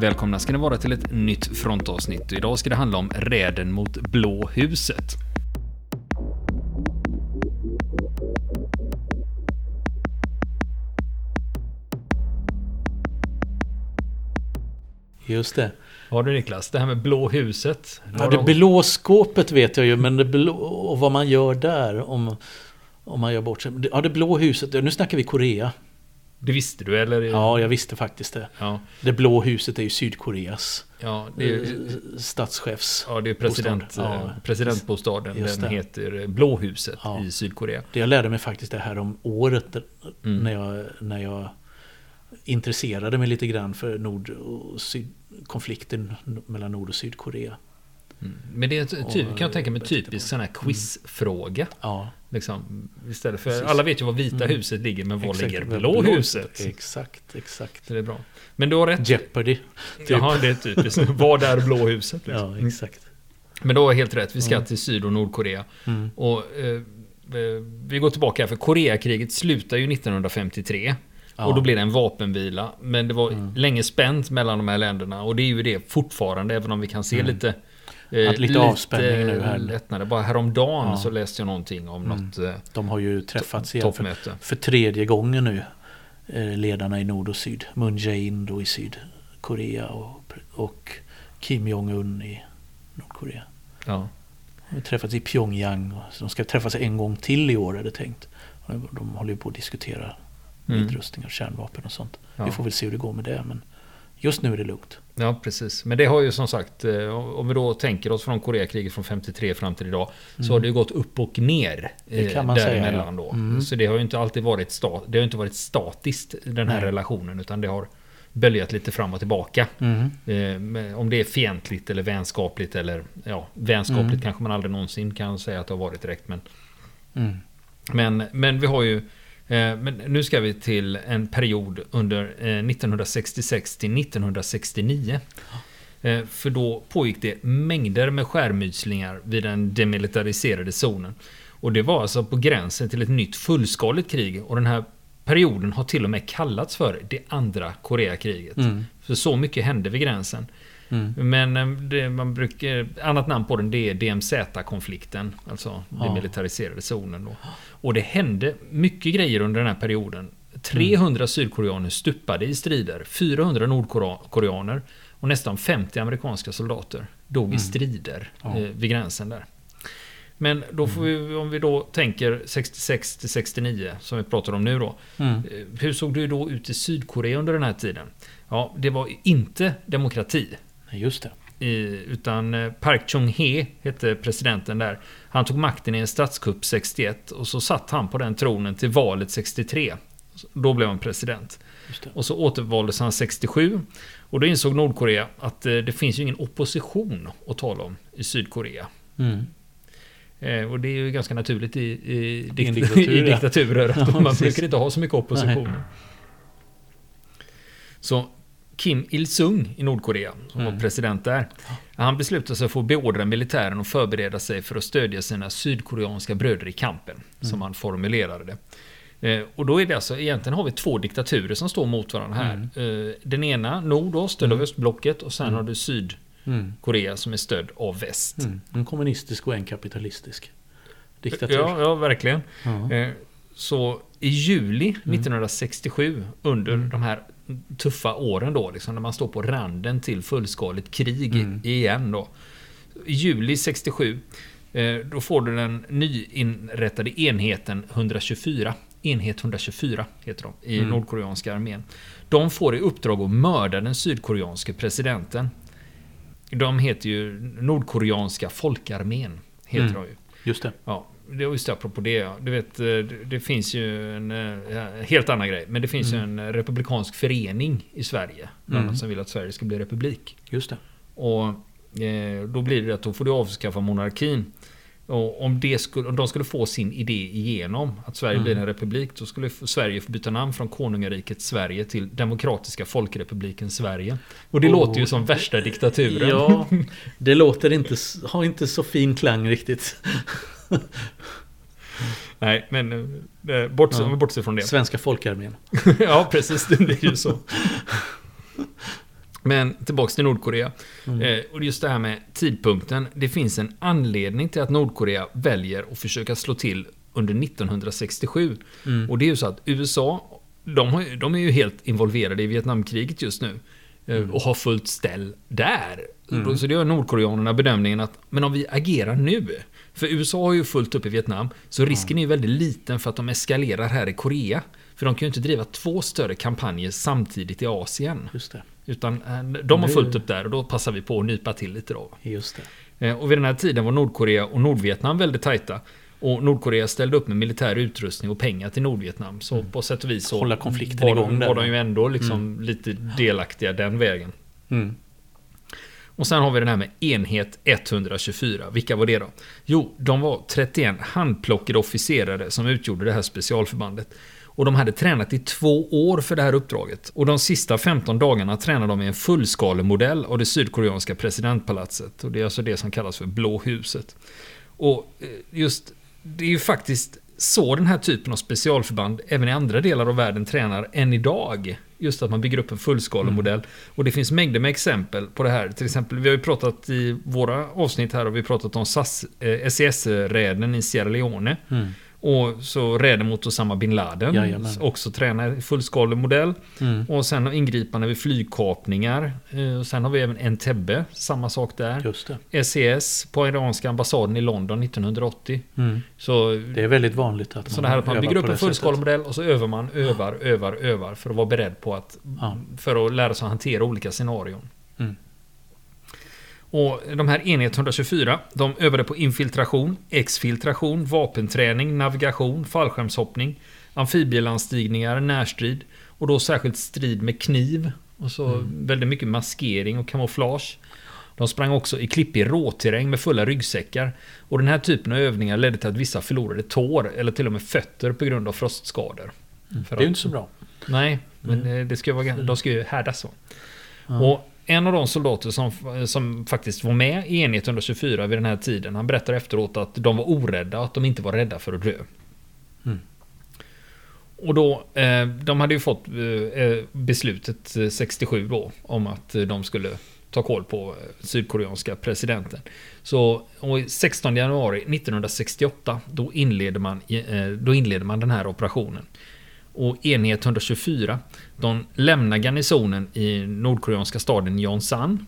Välkomna ska ni vara till ett nytt frontavsnitt och idag ska det handla om räden mot Blå huset. Just det. Ja du Niklas, det här med Blå huset. Ja, det blå skåpet vet jag ju, men det blå, och vad man gör där om, om man gör bort sig. Ja, det blå huset, nu snackar vi Korea. Det visste du eller? Ja, jag visste faktiskt det. Ja, Det blå huset är ju Sydkoreas ja det är, statschefs... ja, det är president. Ja, eh, presidentbostaden. Just Den det. heter Blå huset Ja. i Sydkorea. Det jag lärde mig faktiskt det här om året Mm. när, jag, när jag intresserade mig lite grann för nord och syd, konflikten mellan Nord och Sydkorea. Mm. Men det är ty- ty, Och, kan jag tänka mig eh, typisk sån här quizfråga. Ja, Liksom, istället för, alla vet ju var Vita Mm. huset ligger, men var exakt. ligger Blå huset? Exakt, exakt. Så det är bra. Men du har rätt. Jeopardy. typ. Jaha, det är typiskt. Vad är Blå huset? Liksom? Ja, exakt. Men då har jag helt rätt. Vi ska Mm. till Syd och Nordkorea. Mm. Och eh, eh, vi går tillbaka här, för Koreakriget slutar ju 1953. Ja. Och då blir det en vapenvila. Men det var Mm. länge spänt mellan de här länderna. Och det är ju det fortfarande, även om vi kan se Mm. lite... eh, Att lite avspänning nu här. Lättnader. Bara häromdagen Ja. så läste jag någonting om Mm. något eh, De har ju träffats igen för, för tredje gången nu. eh, Ledarna i nord och syd. Moon Jae-in då i Sydkorea och, och Kim Jong-Un i Nordkorea. Ja. De har träffats i Pyongyang. Så de ska träffas en gång till i år är det tänkt. De de håller ju på att diskutera Mm. nedrustning av kärnvapen och sånt. Ja. Vi får väl se hur det går med det. Men just nu är det lugnt. Ja, precis. Men det har ju som sagt, eh, om vi då tänker oss från Koreakriget från 53 fram till idag, så har det ju gått upp och ner Det eh, kan man säga, däremellan ja. då. Mm. Så det har ju inte alltid varit, sta- det har inte varit statiskt, den här Nej. relationen, utan det har böljat lite fram och tillbaka. Mm. Eh, Om det är fientligt eller vänskapligt eller, ja, vänskapligt Mm. kanske man aldrig någonsin kan säga att det har varit direkt, men Mm. men, men vi har ju... Eh, men nu ska vi till en period under eh, 1966 till 1969. Eh, för då pågick det mängder med skärmytslingar vid den demilitariserade zonen. Och det var alltså på gränsen till ett nytt fullskaligt krig. Och den här perioden har till och med kallats för det andra Koreakriget. Mm. För så mycket hände vid gränsen. Mm. Men eh, det man brukar, annat namn på den det är DMZ-konflikten. Alltså Ja. demilitariserade zonen. Då. Och det hände mycket grejer under den här perioden. 300 sydkoreaner stupade i strider. 400 nordkoreaner och nästan 50 amerikanska soldater dog i Mm. strider Ja. eh, vid gränsen där. Men då får vi, om vi då tänker 66 till 69 som vi pratar om nu då. Mm. Eh, Hur såg det då ut i Sydkorea under den här tiden? Ja, det var inte demokrati. Just det. I, utan eh, Park Chung-hee hette presidenten där. Han tog makten i en statskupp 61 och så satt han på den tronen till valet 63. Då blev han president. Och så återvaldes han 67. Och då insåg Nordkorea att eh, det finns ju ingen opposition att tala om i Sydkorea. Mm. Eh, och det är ju ganska naturligt i, i, dikt- diktatur, i diktaturer. Ja, man precis. brukar inte ha så mycket opposition. Nej. Så Kim Il-Sung i Nordkorea, som Mm. var president där, han beslutade sig för att beordra militären att förbereda sig för att stödja sina sydkoreanska bröder i kampen, som Mm. han formulerade det. Eh, och då är det alltså, egentligen har vi två diktaturer som står mot varandra här. Eh, den ena, nord då, stödd av Mm. östblocket, och sen Mm. har du Sydkorea Mm. som är stödd av väst. Mm. En kommunistisk och en kapitalistisk diktatur. Ja, ja, verkligen. Eh, Så i juli 1967, under Mm. de här tuffa åren då, liksom, när man står på randen till fullskaligt krig Mm. igen då. I juli 67, eh, då får du den nyinrättade enheten 124. Enhet 124 heter de i Mm. nordkoreanska armén. De får i uppdrag att mörda den sydkoreanske presidenten. De heter ju Nordkoreanska folkarmén. Heter Mm. de ju. Just det. Ja, det just apropå det. ja. Du vet, eh, det, det finns ju en eh, helt annan grej. Men det finns ju en republikansk förening i Sverige. Mm. som vill att Sverige ska bli republik. Just det. Och eh, då blir det att då får du avskaffa monarkin. Och om, det skulle, om de skulle få sin idé igenom, att Sverige Mm. blir en republik, då skulle Sverige få byta namn från konungariket Sverige till Demokratiska folkrepubliken Sverige. Och det Oh. låter ju som värsta diktaturen. Ja, det låter inte, har inte så fin klang riktigt. Nej, men eh, bortse, Ja. bortser från det. Svenska folkarmén. ja, precis. Det blir ju så. Men tillbaks till Nordkorea. Mm. Eh, och just det här med tidpunkten. Det finns en anledning till att Nordkorea väljer att försöka slå till under 1967. Mm. Och det är ju så att USA, de, har, de är ju helt involverade i Vietnamkriget just nu. eh, Mm. Och har fullt ställ där. Mm. Så det gör nordkoreanerna bedömningen att, men om vi agerar nu. För USA har ju fullt upp i Vietnam, så risken är ju väldigt liten för att de eskalerar här i Korea. För de kan ju inte driva två större kampanjer samtidigt i Asien. Just det. Utan eh, de har fullt upp där och då passar vi på att nypa till lite då. Just det. Eh, Och vid den här tiden var Nordkorea och Nordvietnam väldigt tajta. Och Nordkorea ställde upp med militär utrustning och pengar till Nordvietnam. Så på sätt och vis så Hålla konflikten var, igång var de ju ändå liksom lite delaktiga den vägen. Mm. Och sen har vi den här med enhet 124. Vilka var det då? Jo, de var 31 handplockade officerare som utgjorde det här specialförbandet. Och de hade tränat i två år för det här uppdraget. Och de sista 15 dagarna tränade de i en fullskalemodell av det sydkoreanska presidentpalatset. Och det är alltså det som kallas för Blå huset. Och eh, just, det är ju faktiskt så den här typen av specialförband även i andra delar av världen tränar än idag. Just att man bygger upp en fullskalemodell. Och det finns mängder med exempel på det här. Till exempel, vi har ju pratat i våra avsnitt här, har vi pratat om SAS, eh, SES-räden i Sierra Leone. Mm. Och så räden mot Osama bin Laden. Jajamän. Också tränar fullskalemodell. Mm. Och sen ingripande vid flygkapningar. Eh, Och sen har vi även Entebbe, samma sak där. Just det. SES på iranska ambassaden i London 1980. Mm. Så Det är väldigt vanligt att man här att man bygger upp en fullskalemodell och så övar man, övar, övar, övar för att vara beredd på att... Ja. För att lära sig att hantera olika scenarion. Mm. Och de här enhet 124, de övade på infiltration, exfiltration, vapenträning, navigation, fallskärmshoppning, amfibielandstigningar, närstrid och då särskilt strid med kniv. Och så Mm. väldigt mycket maskering och kamouflage. De sprang också i klippig råterräng med fulla ryggsäckar. Och den här typen av övningar ledde till att vissa förlorade tår eller till och med fötter på grund av frostskador. Mm. Det är ju inte så bra. Nej, men eh, det ska vara, de ska ju härdas så. Och en av de soldater som, som faktiskt var med i enhet 124 vid den här tiden, han berättar efteråt att de var orädda och att de inte var rädda för att dö. Mm. Och då, eh, de hade ju fått eh, eh, beslutet eh, 67 då om att de skulle ta koll på sydkoreanska presidenten. Så och 16 januari 1968 då inleder man, då inleder man den här operationen. Och enhet 124 de lämnar garnisonen i nordkoreanska staden Yonsan.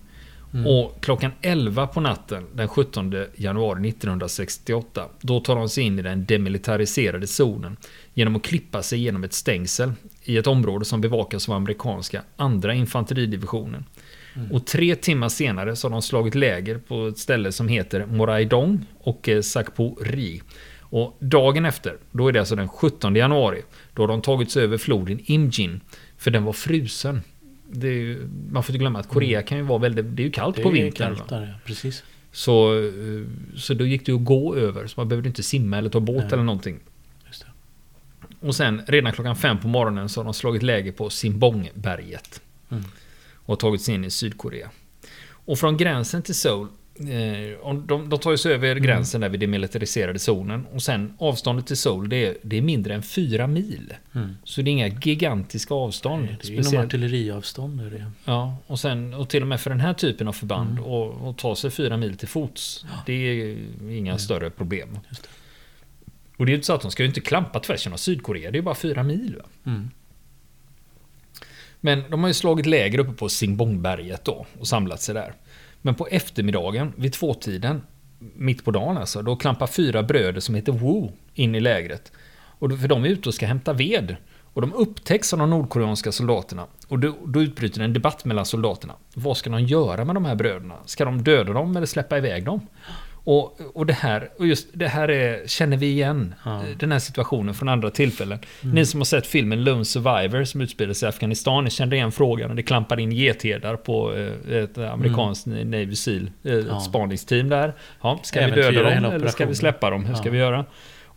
Mm. Och klockan 11 på natten den 17 januari 1968 då tar de sig in i den demilitariserade zonen genom att klippa sig genom ett stängsel i ett område som bevakas av amerikanska andra infanteridivisionen. Mm. Och tre timmar senare så har de slagit läger på ett ställe som heter Moraidong och eh, Sakpo Ri. Och dagen efter, då är det alltså den 17 januari, då har de tagit sig över floden Imjin. För den var frusen. Ju, man får inte glömma att Korea kan ju vara väldigt, det är ju kallt Det på vintern. kallt där, ja. Precis. Så, eh, så då gick det att gå över, så man behövde inte simma eller ta båt Nej. eller någonting. Och sen redan klockan fem på morgonen så har de slagit läger på Simbongberget. Mm. Och tagit sig in i Sydkorea. Och från gränsen till Seoul, de, de tar ju sig över Mm. gränsen där vid den militariserade zonen. Och sen avståndet till Seoul, det är, det är mindre än fyra mil. Mm. Så det är inga gigantiska avstånd. Det är inom artilleriavstånd. Är det. Ja, och, sen, och till och med för den här typen av förband Mm. och, och ta sig fyra mil till fots. Det är inga Nej. större problem. Det. Och det är ju inte så att de ska ju inte klampa tvärs genom Sydkorea. Det är ju bara fyra mil. Mm. Men de har ju slagit läger uppe på Singbongberget då och samlat sig där. Men på eftermiddagen, vid tvåtiden, mitt på dagen alltså, då klampar fyra bröder som heter Wu in i lägret. Och för de är ute och ska hämta ved. Och de upptäcks av de nordkoreanska soldaterna. Och då, då utbryter en debatt mellan soldaterna. Vad ska de göra med de här bröderna? Ska de döda dem eller släppa iväg dem? Och, och det här, och just det här är, känner vi igen. Ja. Den här situationen från andra tillfällen. Mm. Ni som har sett filmen Lone Survivor som utspelar sig i Afghanistan, ni kände igen frågan när det klampar in getherdar på eh, ett amerikanskt Navy Seal eh, Mm. Ja. spaningsteam där. Ja, ska vi Äventyra döda hela dem eller ska vi släppa dem? Hur ska vi göra?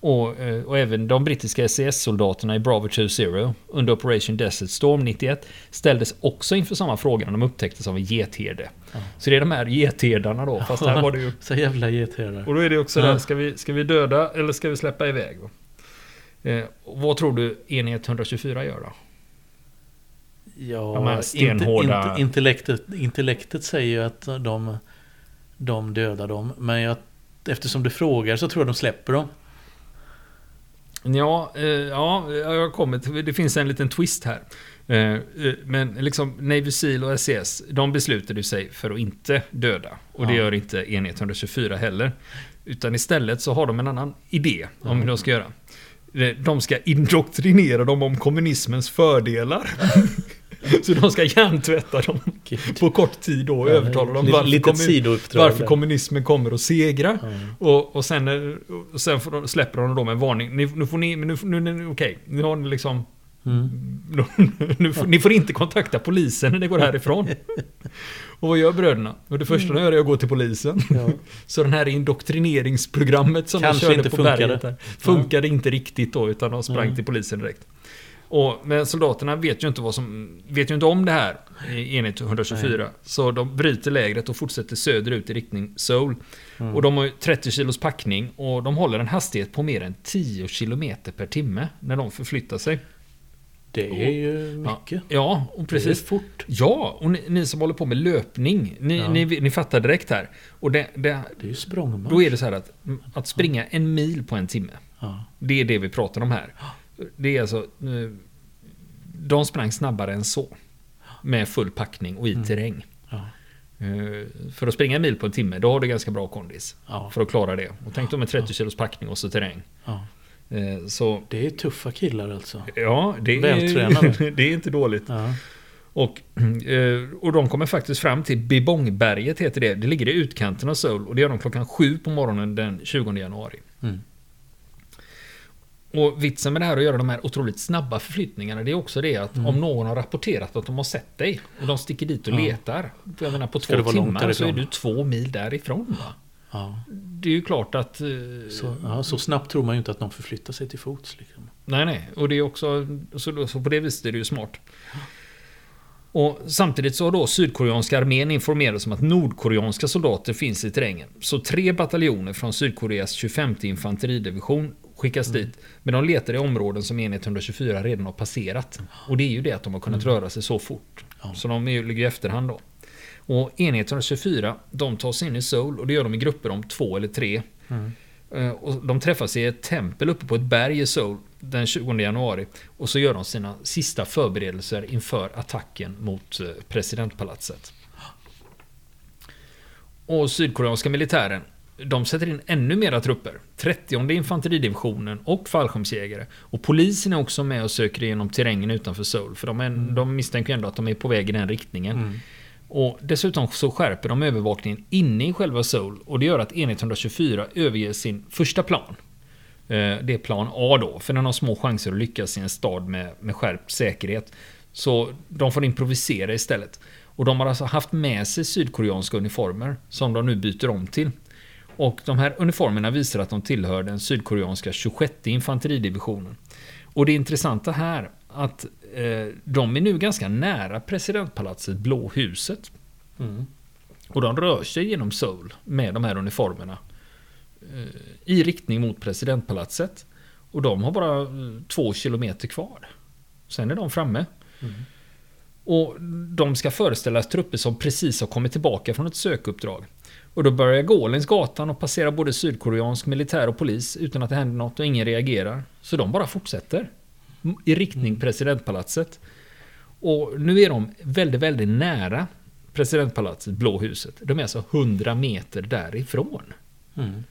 Och, eh, och även de brittiska SES-soldaterna i Bravo 20 under Operation Desert Storm 91 ställdes också inför samma fråga när de upptäcktes av en getherde. Ja. Så det är de här getherdarna då, fast här var det ju Så jävla getter. och då är det också Ja. där, ska vi, ska vi döda eller ska vi släppa iväg? Eh, vad tror du enhet 124 gör då? Ja, De här inte, stenhårda- inte, intellektet, intellektet säger ju att de, de dödar dem. Men jag, eftersom du frågar så tror jag de släpper dem. Ja, eh, ja, jag kommer till, det finns en liten twist här. Eh, eh, men liksom Navy Seal och SES, de beslutade sig för att inte döda. Och det gör inte enhet 124 heller. Utan istället så har de en annan idé om hur de ska göra. De ska indoktrinera dem om kommunismens fördelar. så de ska hjärntvätta dem på kort tid då och övertala dem varför, kommun- varför kommunismen kommer att segra. Ja. Och, och sen, och sen de, släpper de med en varning. Ni, nu får ni, nu, nu, nu okej, nu har ni liksom... Mm. Nu får, ni får inte kontakta polisen när ni går härifrån. Och vad gör bröderna? Och det första de gör är att gå till polisen. Ja. Så den här indoktrineringsprogrammet som Kanske de körde inte på funkade. berget där, funkade inte riktigt då, utan de sprang Nej. till polisen direkt. Och, men soldaterna vet ju inte vad som, vet ju inte om det här enhet 124. Så de bryter lägret och fortsätter söderut i riktning Seoul. Mm. Och de har ju 30 kilos packning och de håller en hastighet på mer än 10 kilometer per timme när de förflyttar sig. Det är ju mycket. Ja, och Det är precis. fort. Ja, och ni, ni som håller på med löpning, ni, Ja. ni, ni fattar direkt här. Och det, det, Det är ju språngmarsch. då är det så här att, att springa en mil på en timme. Ja. Det är det vi pratar om här. Det är alltså... De sprang snabbare än så. Med full packning och i terräng. Ja. Eh, För att springa en mil på en timme, då har du ganska bra kondis. Ja. För att klara det. Och tänk då med 30 kilos packning och så terräng. Ja. Eh, Så Det är tuffa killar alltså. ja, det är, det är inte dåligt. Ja. Och, eh, och de kommer faktiskt fram till Bibongberget heter det. Det ligger i utkanten av Seoul och det gör de klockan sju på morgonen den 20 januari. Mm. Och vitsen med det här att göra de här otroligt snabba förflyttningarna det är också det att om någon har rapporterat att de har sett dig och de sticker dit och Mm. Ja. letar. Jag menar på Ska två timmar så är du två mil därifrån. Va? Ja. Det är ju klart att... eh, Så, ja, så snabbt tror man ju inte att någon förflyttar sig till fots. Liksom. Nej, nej. Och det är också... Så, så på det viset är det ju smart. Och samtidigt så har då sydkoreanska armén informerats om att nordkoreanska soldater finns i terrängen. Så tre bataljoner från Sydkoreas 25 infanteridivision skickas dit. Men de letar i områden som enhet 124 redan har passerat. Och det är ju det att de har kunnat röra sig så fort. Ja. Så de är ligger i efterhand då. Och enhet 124, de tar sig in i Seoul och det gör de i grupper om två eller tre. Mm. Eh, Och de träffas i ett tempel uppe på ett berg i Seoul den 20 januari. Och så gör de sina sista förberedelser inför attacken mot eh, presidentpalatset. Och sydkoreanska militären, de sätter in ännu mera trupper. 30 infanteridivisionen och fallskärmsjägare. Och polisen är också med och söker igenom terrängen utanför Seoul. För de, är, de misstänker ändå att de är på väg i den riktningen. Mm. Och dessutom så skärper de övervakningen inne i själva Seoul och det gör att enhet 124 överger sin första plan. Eh, Det är plan A då, för den har små chanser att lyckas i en stad med, med skärpt säkerhet. Så de får improvisera istället. Och de har alltså haft med sig sydkoreanska uniformer som de nu byter om till. Och de här uniformerna visar att de tillhör den sydkoreanska 26 infanteridivisionen. Och det intressanta här att eh, de är nu ganska nära presidentpalatset Blå huset. Mm. Och de rör sig genom Seoul med de här uniformerna. eh, I riktning mot presidentpalatset. Och de har bara eh, två kilometer kvar. Sen är de framme. Mm. Och de ska föreställa trupper som precis har kommit tillbaka från ett sökuppdrag. Och då börjar gå längs gatan och passera både sydkoreansk militär och polis utan att det händer något och ingen reagerar. Så de bara fortsätter. I riktning presidentpalatset. Och nu är de väldigt, väldigt nära presidentpalatset, Blå huset. De är alltså 100 meter därifrån. Mm.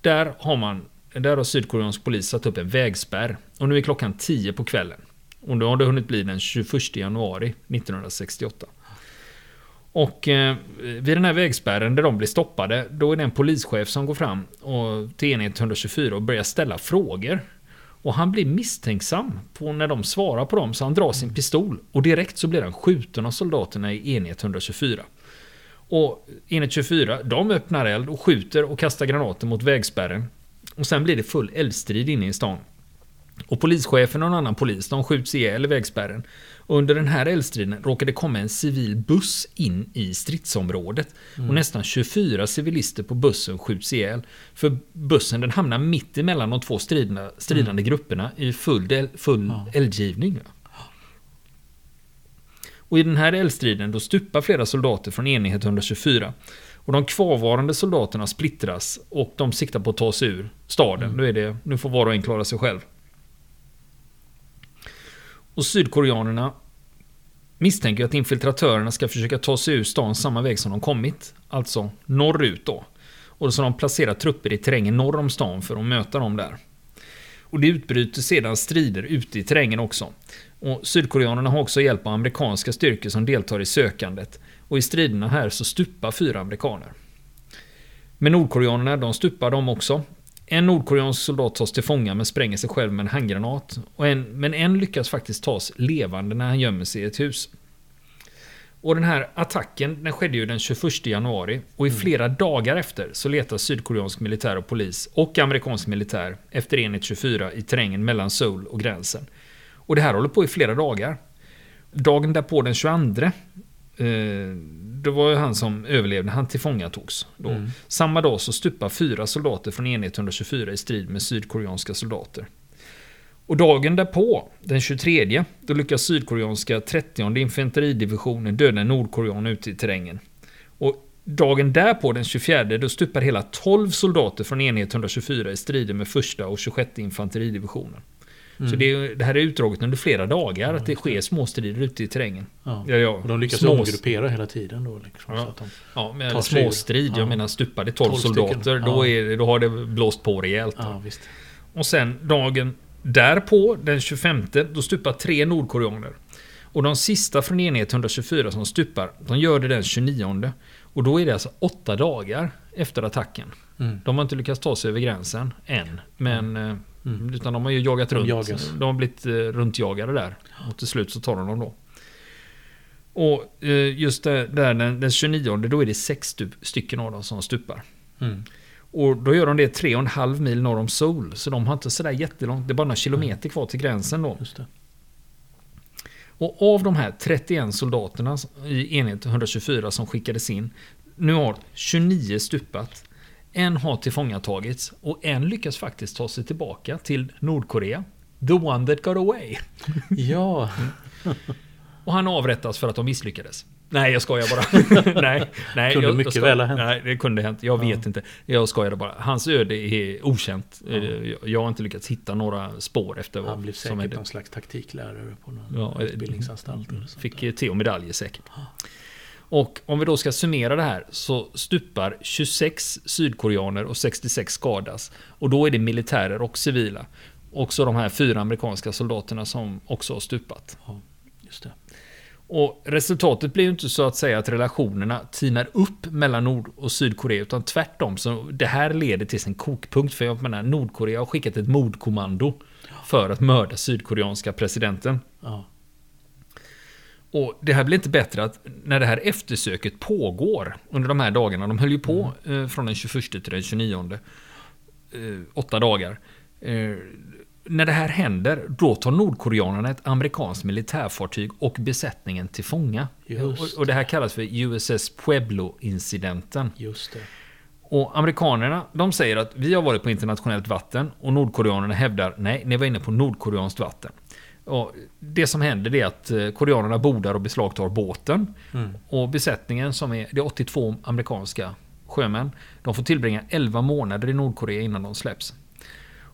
Där har man, där har sydkoreansk polis satt upp en vägspärr. Och nu är klockan 10 på kvällen. Och då har det hunnit bli den 21 januari 1968. Och eh, vid den här vägspärren där de blir stoppade, då är det en polischef som går fram och, till enhet 124 och börjar ställa frågor. Och han blir misstänksam på när de svarar på dem, så han drar sin pistol. Och direkt så blir han skjuten av soldaterna i enhet 124. Och enhet 24, de öppnar eld och skjuter och kastar granater mot vägspärren. Och sen blir det full eldstrid inne i stan. Och polischefen och en annan polis, de skjuts ihjäl i vägspärren. Under den här eldstriden råkade det komma en civil buss in i stridsområdet. Och nästan 24 civilister på bussen skjuts ihjäl. För bussen den hamnar mitt emellan de två stridande, stridande grupperna i full, del, full Ja. eldgivning. Och i den här eldstriden då stupar flera soldater från enhet 124. Och de kvarvarande soldaterna splittras och de siktar på att ta sig ur staden. Mm. Nu, är det, nu får var och en klara sig själv. Och sydkoreanerna misstänker att infiltratörerna ska försöka ta sig ur stan samma väg som de kommit. Alltså norrut då. Och så de placerar trupper i terrängen norr om stan för att möta dem där. Och det utbryter sedan strider ute i terrängen också. Och Sydkoreanerna har också hjälp av amerikanska styrkor som deltar i sökandet. Och i striderna här så stupar fyra amerikaner. Men nordkoreanerna, de stupar dem också. En nordkoreansk soldat tas till fånga men spränger sig själv med en handgranat. Och en, men en lyckas faktiskt tas levande när han gömmer sig i ett hus. Och den här attacken den skedde ju den 21 januari och i flera dagar efter så letar sydkoreansk militär och polis och amerikansk militär efter enhet 24 i terrängen mellan Seoul och gränsen. Och det här håller på i flera dagar. Dagen därpå den 22 eh, det var ju han som överlevde, han tillfångatogs. Då. Mm. Samma dag så stupar fyra soldater från enhet 124 i strid med sydkoreanska soldater. Och dagen därpå, den 23, då lyckas sydkoreanska 30 infanteridivisionen döda en nordkorean ute i terrängen. Och dagen därpå, den 24, då stupar hela 12 soldater från enhet 124 i strider med första och 26 infanteridivisionen. Mm. Så det, det här är utdraget under flera dagar, att det sker små strider ute i terrängen. Ja. Ja, ja. Och de lyckas Små- omgruppera hela tiden då. Liksom, Ja. så att de, Ja, men småstrid, jag Ja. menar stupade 12, 12 soldater, då, Ja. är, det- då har det blåst på rejält. ja, visst. Och sen dagen därpå, den 25, då stupar tre nordkoreaner. Och de sista från enhet 124 som stupar, de gör det den 29. Och då är det alltså åtta dagar efter attacken. Mm. De har inte lyckats ta sig över gränsen än. Men, eh, Mm. utan de har ju jagat De runt. jagas. De har blivit eh, runtjagade där. Och till slut så tar de dem då. Och eh, just där, den, den 29, då är det sex stycken av dem som stupar. Mm. Och då gör de det tre och en halv mil norr om Seoul. Så de har inte sådär jättelångt. Det är bara några kilometer kvar till gränsen då. Och av de här 31 soldaterna i enhet 124 som skickades in. Nu har 29 stupat. En har tillfångatagits och en lyckas faktiskt ta sig tillbaka till Nordkorea. The one that got away. Ja, Och han avrättas för att de misslyckades. Nej, jag skojar bara. nej, nej, Kunde jag, mycket jag väl ha hänt. Nej, det kunde hänt. Jag vet inte. Jag skojade bara. Hans öde är okänt. Ja. Eh, Jag, har inte lyckats hitta några spår efter vad han blev som säkert hände. någon slags taktiklärare på någon Ja, utbildningsanstalt. eller sånt Fick eh, te och medaljer säkert. Och om vi då ska summera det här så stupar 26 sydkoreaner och 66 skadas. Och då är det militärer och civila. Och så de här fyra amerikanska soldaterna som också har stupat. Ja, just det. Och resultatet blir ju inte så att säga att relationerna tinar upp mellan Nord och Sydkorea, utan tvärtom. Så det här leder till sin kokpunkt, för jag menar, Nordkorea har skickat ett mordkommando för att mörda sydkoreanska presidenten. Ja. Och det här blir inte bättre att när det här eftersöket pågår under de här dagarna, de höll ju på eh, från den 21 till den 29, eh, åtta dagar. Eh, när det här händer, då tar nordkoreanerna ett amerikanskt militärfartyg och besättningen till fånga. Och, och det här kallas för USS Pueblo-incidenten. Just det. Och amerikanerna, de säger att vi har varit på internationellt vatten och nordkoreanerna hävdar nej, ni var inne på nordkoreanskt vatten. Och det som händer är att eh, koreanerna bordar och beslagtar båten. Mm. Och besättningen som är, det är 82 amerikanska sjömän. De får tillbringa 11 månader i Nordkorea innan de släpps.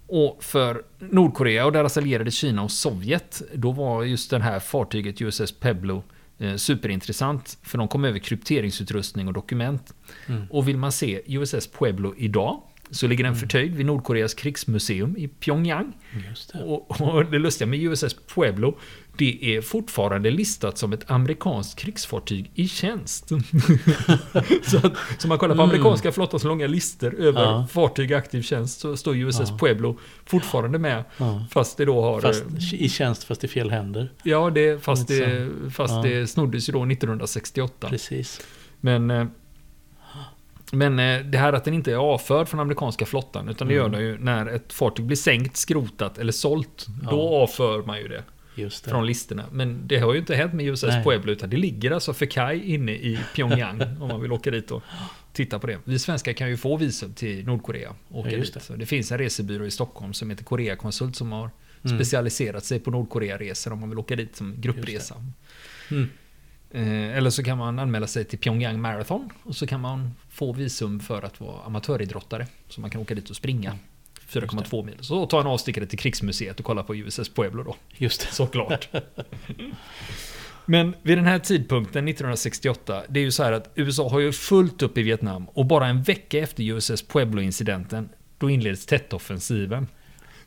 Och för Nordkorea och deras allierade Kina och Sovjet, då var just det här fartyget USS Pueblo eh, superintressant. För de kom över krypteringsutrustning och dokument. Mm. Och vill man se USS Pueblo idag så ligger den förtöjd vid Nordkoreas krigsmuseum i Pyongyang. Just det. Och, och det lustiga med USS Pueblo, det är fortfarande listat som ett amerikanskt krigsfartyg i tjänst. så, att, så man kollar på Mm. amerikanska flottans långa listor över Ja. fartyg i aktiv tjänst så står USS Ja. Pueblo fortfarande med. Ja. Fast det då har... Fast eh, i tjänst fast i fel händer. Ja, det, fast, det, fast det snoddes ju då 1968. Precis. Men, eh, men eh, det här att den inte är avförd från amerikanska flottan, utan det gör Mm. den ju när ett fartyg blir sänkt, skrotat eller sålt. Ja. Då avför man ju det det. från listorna. Men det har ju inte hänt med USS Nej. Pueblo, utan det ligger alltså för kaj inne i Pyongyang om man vill åka dit och titta på det. Vi svenskar kan ju få visum till Nordkorea och åka Ja, dit. det. Så det finns en resebyrå i Stockholm som heter Koreakonsult som har Mm. specialiserat sig på Nordkorea-resor om man vill åka dit som gruppresa. Mm. Eh, eller så kan man anmäla sig till Pyongyang Marathon och så kan man få visum för att vara amatöridrottare. Så man kan åka dit och springa 4,2 mil. Så ta en avstickare till krigsmuseet och kolla på USS Pueblo då. Just det. Såklart. Men vid den här tidpunkten, 1968, det är ju så här att USA har ju fullt upp i Vietnam och bara en vecka efter USS Pueblo-incidenten, då inleds Tet-offensiven.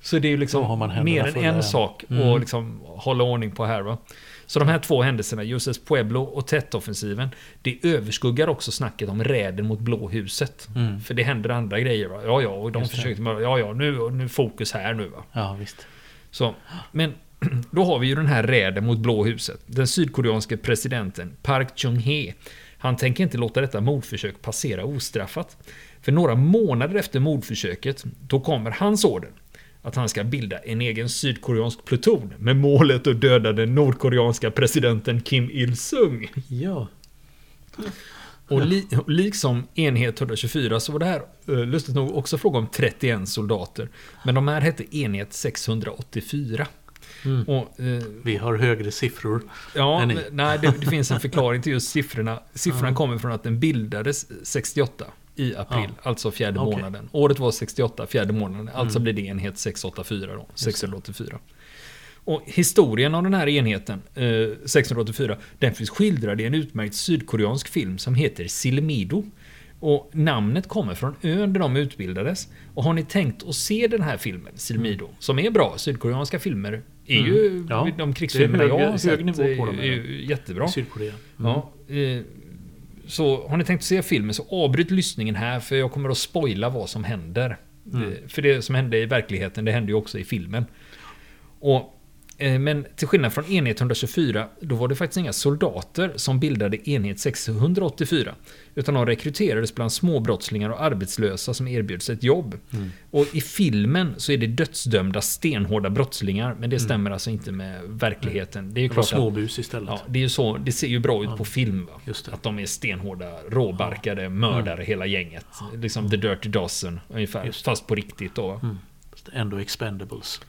Så det är ju liksom mer än en sak att Mm. liksom hålla ordning på här va. Så de här två händelserna, USS Pueblo och Tet-offensiven, det överskuggar också snacket om räden mot Blå huset. Mm. För det händer andra grejer va. Ja, ja, och de Just det. försökte, ja, ja, nu, nu fokus här nu va. Ja, visst. Så, men då har vi ju den här räden mot Blå huset. Den sydkoreanske presidenten Park Chung-hee. Han tänker inte låta detta mordförsök passera ostraffat. För några månader efter mordförsöket, då kommer hans order att han ska bilda en egen sydkoreansk pluton med målet att döda den nordkoreanska presidenten Kim Il-Sung. Ja. Och li, liksom enhet 124 så var det här eh, lustigt nog också fråga om 31 soldater. Men de här hette enhet 684. Mm. Och, eh, Vi har högre siffror. Ja, Är ni? nej, det, det finns en förklaring till just siffrorna. Siffrorna Ja. kommer från att den bildades 68 i april, alltså fjärde Okej. månaden. Året var 68, fjärde månaden. Alltså Mm. blir det enhet 684 då, 684. Och historien av den här enheten, eh, 684, den finns skildrad i en utmärkt sydkoreansk film som heter Silmido. Och namnet kommer från ön där de utbildades. Och har ni tänkt att se den här filmen, Silmido, som är bra, sydkoreanska filmer är Mm. ju Ja, de hög- jag har hög sett nivå på dem, är ju jättebra. Sydkorea. Mm. Ja, eh, så har ni tänkt att se filmen så avbryt lyssningen här för jag kommer att spoila vad som händer. Mm. Eh, För det som hände i verkligheten, det hände ju också i filmen. Och, men till skillnad från enhet 124, då var det faktiskt inga soldater som bildade enhet 684. Utan de rekryterades bland småbrottslingar och arbetslösa som erbjöds ett jobb. Mm. Och i filmen så är det dödsdömda stenhårda brottslingar, men det Mm. stämmer alltså inte med verkligheten. Det är ju var klart att småbus istället. Ja, det är ju så. Det ser ju bra ut Ja. på film. Att de är stenhårda, råbarkade mördare hela gänget. Liksom The Dirty Dozen ungefär. Fast på riktigt då. Mm. Ändå expendables.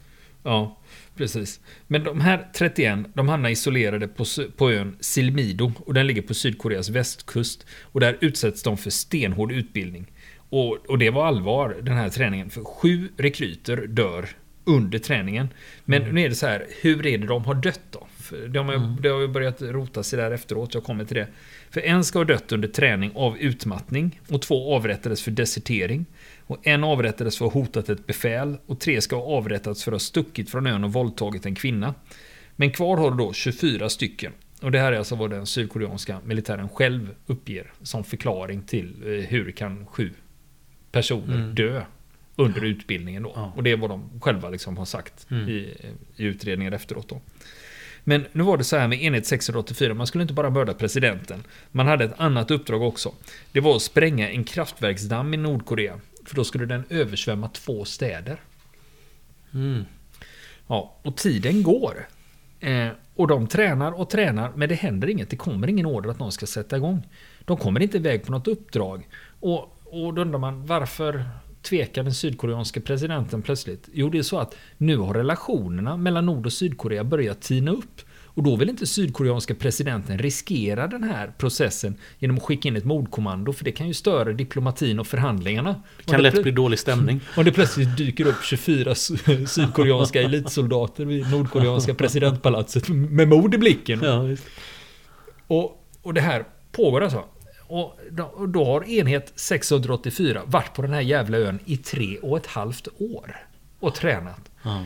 Ja, precis. Men de här 31, de hamnar isolerade på, på ön Silmido. Och den ligger på Sydkoreas västkust. Och där utsätts de för stenhård utbildning. Och, och det var allvar, den här träningen. För sju rekryter dör under träningen. Men Mm. nu är det så här, hur är det de har dött då? För de har, Mm. Det har ju börjat rota sig där efteråt, jag kommer till det. För en ska ha dött under träning av utmattning och två avrättades för desertering. Och en avrättades för att ha hotat ett befäl och tre ska ha avrättats för att ha stuckit från ön och våldtagit en kvinna. Men kvar har du då 24 stycken. Och det här är alltså vad den sydkoreanska militären själv uppger som förklaring till eh, hur kan sju personer Mm. dö under utbildningen då. Ja. Och det är vad de själva liksom har sagt Mm. i, i utredningen efteråt då. Men nu var det så här med enhet 684, man skulle inte bara mörda presidenten. Man hade ett annat uppdrag också. Det var att spränga en kraftverksdamm i Nordkorea. För då skulle den översvämma två städer. Mm. Ja, och tiden går. Eh, och de tränar och tränar, men det händer inget. Det kommer ingen order att någon ska sätta igång. De kommer inte iväg på något uppdrag. Och, och då undrar man varför tvekar den sydkoreanska presidenten plötsligt? Jo, det är så att nu har relationerna mellan Nord och Sydkorea börjat tina upp. Och då vill inte sydkoreanska presidenten riskera den här processen genom att skicka in ett mordkommando, för det kan ju störa diplomatin och förhandlingarna. Det kan lätt bli dålig stämning. Om det plötsligt dyker upp 24 sy- sydkoreanska elitsoldater vid nordkoreanska presidentpalatset med mord i blicken. Ja. Och, och det här pågår alltså. Och då, har enhet 684 varit på den här jävla ön i tre och ett halvt år. Och tränat. Ja.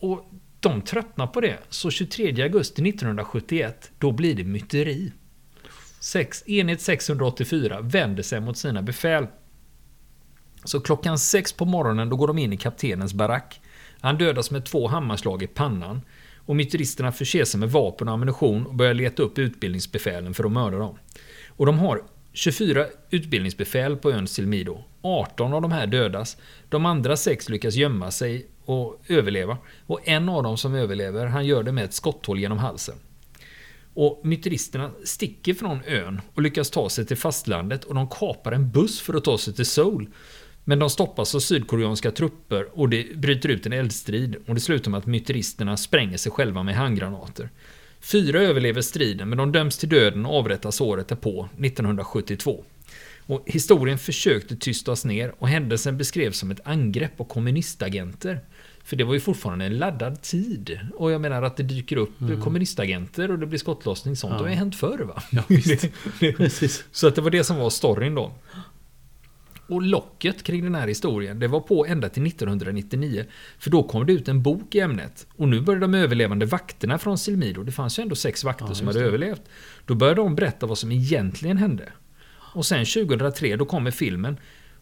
Och de tröttnar på det. Så 23 augusti 1971, då blir det myteri. Sex, enhet 684 vänder sig mot sina befäl. Så klockan sex på morgonen då går de in i kaptenens barack. Han dödas med två hammarslag i pannan. Och myteristerna förser sig med vapen och ammunition och börjar leta upp utbildningsbefälen för att mörda dem. Och de har 24 utbildningsbefäl på ön Silmido. 18 av de här dödas. De andra sex lyckas gömma sig och överleva. Och en av dem som överlever, han gör det med ett skotthål genom halsen. Och myteristerna sticker från ön och lyckas ta sig till fastlandet och de kapar en buss för att ta sig till Seoul. Men de stoppas av sydkoreanska trupper och det bryter ut en eldstrid och det slutar med att myteristerna spränger sig själva med handgranater. Fyra överlever striden men de döms till döden och avrättas året därpå, 1972. Och historien försökte tystas ner och händelsen beskrevs som ett angrepp på kommunistagenter. För det var ju fortfarande en laddad tid. Och jag menar att det dyker upp mm. kommunistagenter och det blir skottlossning. Sånt ja. har ju hänt förr va? Ja, så att det var det som var storyn då. Och locket kring den här historien, det var på ända till 1999. För då kom det ut en bok i ämnet. Och nu började de överlevande vakterna från Silmido, det fanns ju ändå sex vakter ja, som hade det. överlevt. Då började de berätta vad som egentligen hände. Och sen 2003, då kommer filmen.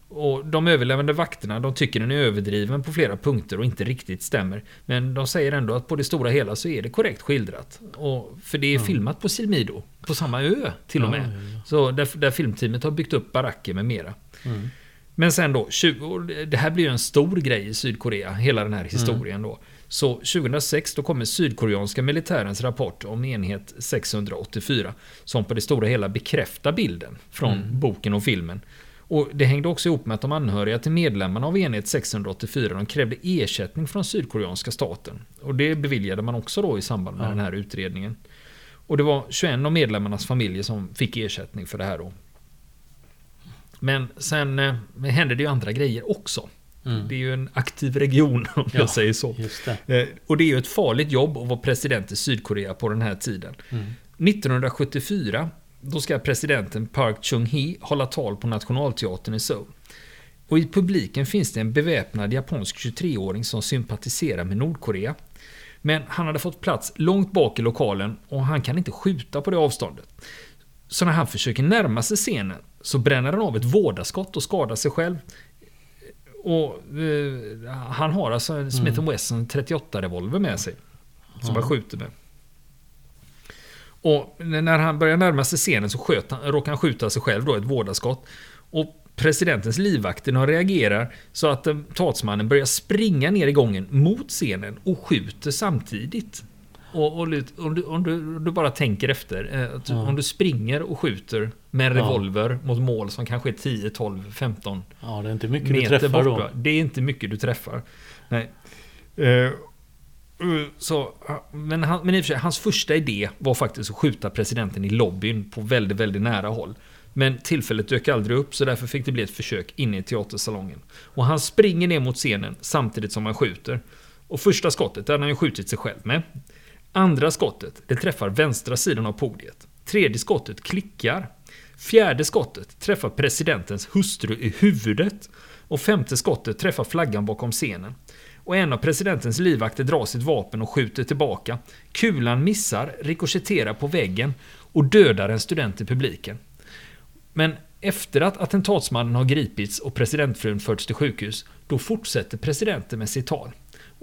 Och de överlevande vakterna, de tycker den är överdriven på flera punkter och inte riktigt stämmer. Men de säger ändå att på det stora hela så är det korrekt skildrat. Och, för det är mm. filmat på Silmido, på samma ö till och med. Ja. Så där, där filmteamet har byggt upp baracker med mera. Mm. Men sen då, 20, det här blir ju en stor grej i Sydkorea, hela den här historien mm. då. Så 2006 då kommer sydkoreanska militärens rapport om enhet 684 som på det stora hela bekräftar bilden från mm. boken och filmen. Och Det hängde också ihop med att de anhöriga till medlemmarna av enhet 684 de krävde ersättning från sydkoreanska staten. Och Det beviljade man också då i samband med ja. den här utredningen. Och det var 21 av medlemmarnas familjer som fick ersättning för det här då. Men sen eh, hände det ju andra grejer också. Mm. Det är ju en aktiv region om ja, jag säger så. Det. Eh, och det är ju ett farligt jobb att vara president i Sydkorea på den här tiden. Mm. 1974 då ska presidenten Park Chung-Hee hålla tal på Nationalteatern i Seoul. Och i publiken finns det en beväpnad japansk 23-åring som sympatiserar med Nordkorea. Men han hade fått plats långt bak i lokalen och han kan inte skjuta på det avståndet. Så när han försöker närma sig scenen så bränner han av ett vådaskott och skadar sig själv. Och eh, Han har alltså en Smith mm. Wesson 38-revolver med sig. Som ja. han skjuter med. Och när han börjar närma sig scenen så sköt han, råkar han skjuta sig själv då, ett vådaskott. Och presidentens livvakter reagerar så att eh, talsmannen börjar springa ner i gången mot scenen och skjuter samtidigt. Och, och om, du, om, du, du, bara tänker efter. Eh, ja. Om du springer och skjuter med en revolver ja. mot mål som kanske är 10, 12, 15 Ja, det är inte mycket du träffar borta. då. Det är inte mycket du träffar. Nej. Uh, så, men, han, men i och för sig, hans första idé var faktiskt att skjuta presidenten i lobbyn på väldigt, väldigt nära håll. Men tillfället dök aldrig upp så därför fick det bli ett försök inne i teatersalongen. Och han springer ner mot scenen samtidigt som han skjuter. Och första skottet, där han ju skjutit sig själv med. Andra skottet, det träffar vänstra sidan av podiet. Tredje skottet klickar. Fjärde skottet träffar presidentens hustru i huvudet. Och femte skottet träffar flaggan bakom scenen. Och en av presidentens livvakter drar sitt vapen och skjuter tillbaka. Kulan missar, rikoschetterar på väggen och dödar en student i publiken. Men efter att attentatsmannen har gripits och presidentfrun förts till sjukhus, då fortsätter presidenten med sitt tal.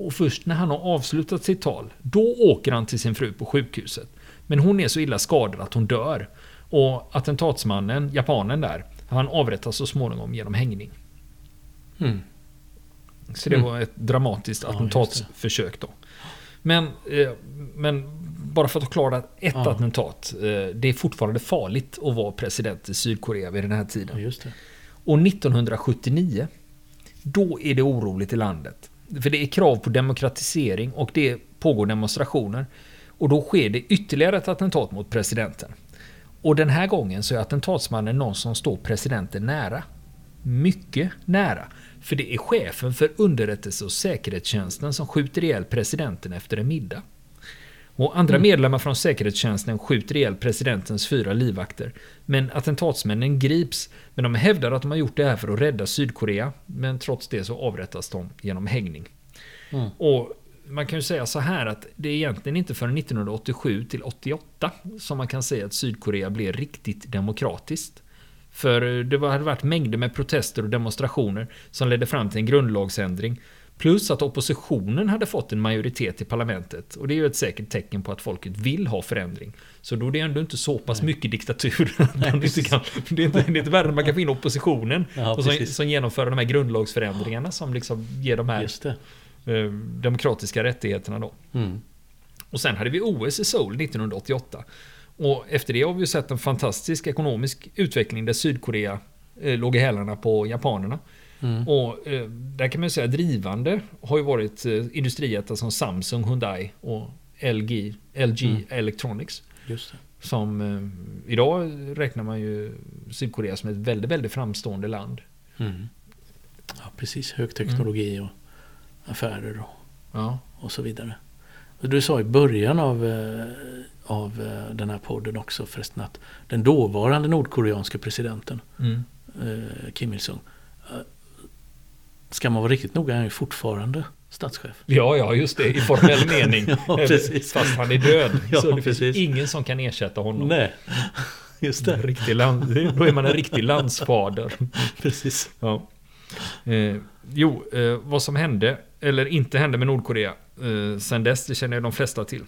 Och först när han har avslutat sitt tal, då åker han till sin fru på sjukhuset. Men hon är så illa skadad att hon dör. Och attentatsmannen, japanen där, han avrättas så småningom genom hängning. Mm. Så det mm. var ett dramatiskt attentatsförsök då. Men, eh, men bara för att att ett ja. attentat, eh, det är fortfarande farligt att vara president i Sydkorea vid den här tiden. Ja, och 1979, då är det oroligt i landet. För det är krav på demokratisering och det pågår demonstrationer. Och då sker det ytterligare ett attentat mot presidenten. Och den här gången så är attentatsmannen någon som står presidenten nära. Mycket nära. För det är chefen för underrättelse och säkerhetstjänsten som skjuter ihjäl presidenten efter en middag. Och andra mm. medlemmar från säkerhetstjänsten skjuter ihjäl presidentens fyra livvakter. Men attentatsmännen grips, men de hävdar att de har gjort det här för att rädda Sydkorea. Men trots det så avrättas de genom hängning. Mm. Och man kan ju säga så här att det är egentligen inte förrän 1987 till 88 som man kan säga att Sydkorea blev riktigt demokratiskt. För det hade varit mängder med protester och demonstrationer som ledde fram till en grundlagsändring. Plus att oppositionen hade fått en majoritet i parlamentet. Och det är ju ett säkert tecken på att folket vill ha förändring. Så då är det ändå inte så pass Nej. mycket diktatur. Nej, inte kan, det, är inte, det är inte värre än man kan få in oppositionen. Ja, och som, som, genomför de här grundlagsförändringarna som liksom ger de här eh, demokratiska rättigheterna då. Mm. Och sen hade vi OS i Seoul 1988. Och efter det har vi sett en fantastisk ekonomisk utveckling där Sydkorea eh, låg i hälarna på japanerna. Mm. Och eh, där kan man säga drivande har ju varit eh, industrijättar som Samsung, Hyundai och LG, LG Mm. Electronics. Som eh, idag räknar man ju Sydkorea som ett väldigt, väldigt framstående land. Mm. Ja, precis. Högteknologi och affärer och, Ja, och så vidare. Du sa i början av, eh, av den här podden också förresten att den dåvarande nordkoreanske presidenten mm. Kim Il-Sung Ska man vara riktigt noga är han ju fortfarande statschef. ja, ja just det, i formell mening. Ja, precis. Fast han är död. Ja, så det finns precis. ingen som kan ersätta honom. Nej, just En det. riktig land, då är man en riktig landsfader. Precis. Ja. Eh, jo, eh, vad som hände, eller inte hände med Nordkorea eh, sen dess, det känner ju de flesta till.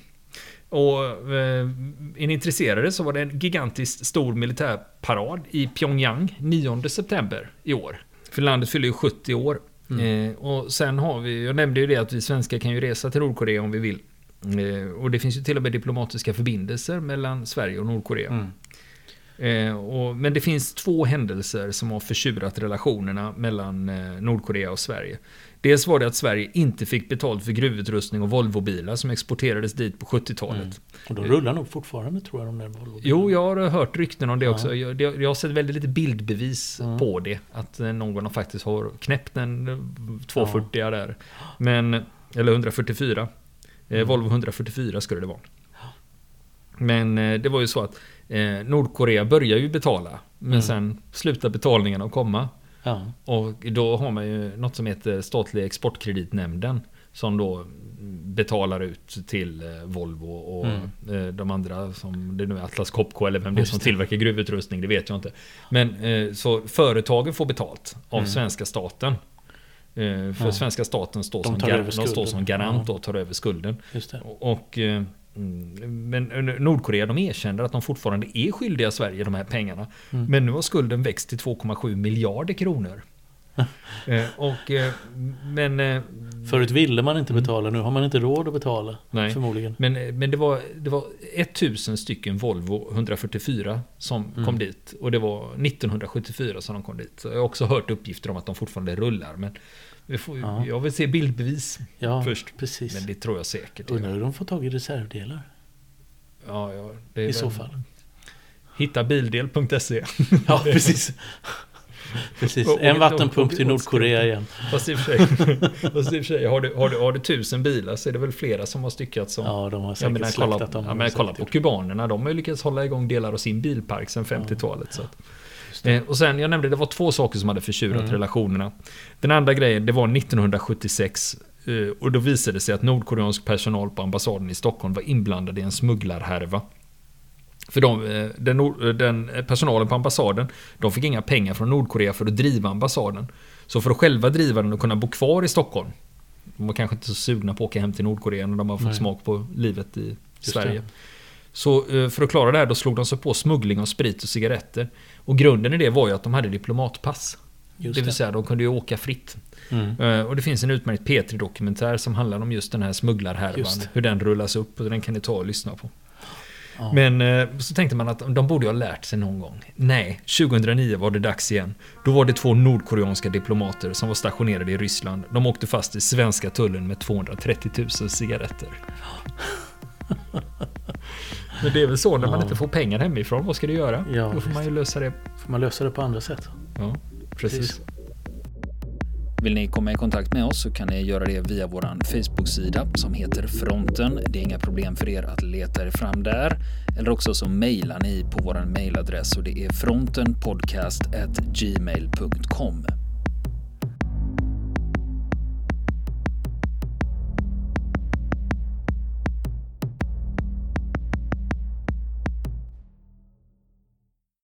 Och eh, är ni intresserade så var det en gigantiskt stor militärparad i Pyongyang 9 september i år. För landet fyller ju 70 år. Eh, och sen har vi, jag nämnde ju det att vi svenskar kan ju resa till Nordkorea om vi vill. Eh, och det finns ju till och med diplomatiska förbindelser mellan Sverige och Nordkorea. Mm. Eh, och, men det finns två händelser som har förtjurat relationerna mellan eh, Nordkorea och Sverige. Dels var det att Sverige inte fick betalt för gruvutrustning och Volvobilar som exporterades dit på 70-talet. Mm. Och de rullar nog fortfarande tror jag de där. Jo, jag har hört rykten om det Ja. också. Jag, jag, har sett väldigt lite bildbevis Mm. på det. Att eh, någon faktiskt har knäppt en eh, 240 där. Men, eller 144. Eh, Mm. Volvo 144 skulle det vara. Men det var ju så att eh, Nordkorea börjar ju betala. Men Mm. sen slutar betalningarna att komma. Ja. Och då har man ju något som heter Statliga Exportkreditnämnden. Som då betalar ut till eh, Volvo och Mm. eh, de andra som det nu är Atlas Copco eller vem det är som tillverkar gruvutrustning, det vet jag inte. Men eh, så företagen får betalt av Mm. svenska staten. För Ja. svenska staten står, De som, gar- de står som garant Ja. och tar över skulden. Just det. Och, men eh, Nordkorea de erkänner att de fortfarande är skyldiga Sverige de här pengarna. Mm. Men nu har skulden växt till 2,7 miljarder kronor. eh, och, eh, men, Förut ville man inte betala, nu har man inte råd att betala. Mm. Nej. Förmodligen. men, men det, var, det var 1000 stycken Volvo 144 som Mm. kom dit. Och det var 1974 som de kom dit. Så jag har också hört uppgifter om att de fortfarande rullar. Men får, Ja. jag vill se bildbevis Ja, först. precis. Men det tror jag säkert. Undrar hur de får tag i reservdelar. Ja, ja, I så väl- fall. Hittabildel.se Ja, precis. precis. Och- och- En vattenpump och- till Nordkorea igen. Fast i och för sig, fast i och för sig har, du, har, du, har du tusen bilar så är det väl flera som har styckats som... Ja, de har jag säkert menar, kolla, dem. ja, men kolla på kubanerna, de har ju lyckats hålla igång delar av sin bilpark sedan 50-talet. Så att. Eh, och sen, jag nämnde, det var två saker som hade förtjurat Mm. relationerna. Den andra grejen, det var 1976. eh, Och då visade det sig att nordkoreansk personal på ambassaden i Stockholm var inblandad i en smugglarhärva. För de, eh, den, eh, den personalen på ambassaden, de fick inga pengar från Nordkorea för att driva ambassaden. Så för att själva driva den och kunna bo kvar i Stockholm. De var kanske inte så sugna på att åka hem till Nordkorea när de har fått Nej. smak på livet i Just Sverige. det. Så eh, för att klara det här då slog de sig på smuggling av sprit och cigaretter. Och grunden i det var ju att de hade diplomatpass. Just det vill det. säga de kunde ju åka fritt. Mm. Eh, Och det finns en utmärkt P3-dokumentär som handlar om just den här smugglarhärvan. Hur den rullas upp och den kan ni ta och lyssna på. Ja. Men eh, så tänkte man att de borde ju ha lärt sig någon gång. Nej, 2009 var det dags igen. Då var det två nordkoreanska diplomater som var stationerade i Ryssland. De åkte fast i svenska tullen med 230 000 cigaretter. Men det är väl så när man Ja. inte får pengar hemifrån. Vad ska du göra? Ja, Då får visst. man ju lösa det. Får man lösa det på andra sätt? Ja, precis. Vill ni komma i kontakt med oss så kan ni göra det via vår Facebook-sida som heter Fronten. Det är inga problem för er att leta er fram där. Eller också så mejlar ni på vår mejladress och det är frontenpodcast@gmail.com.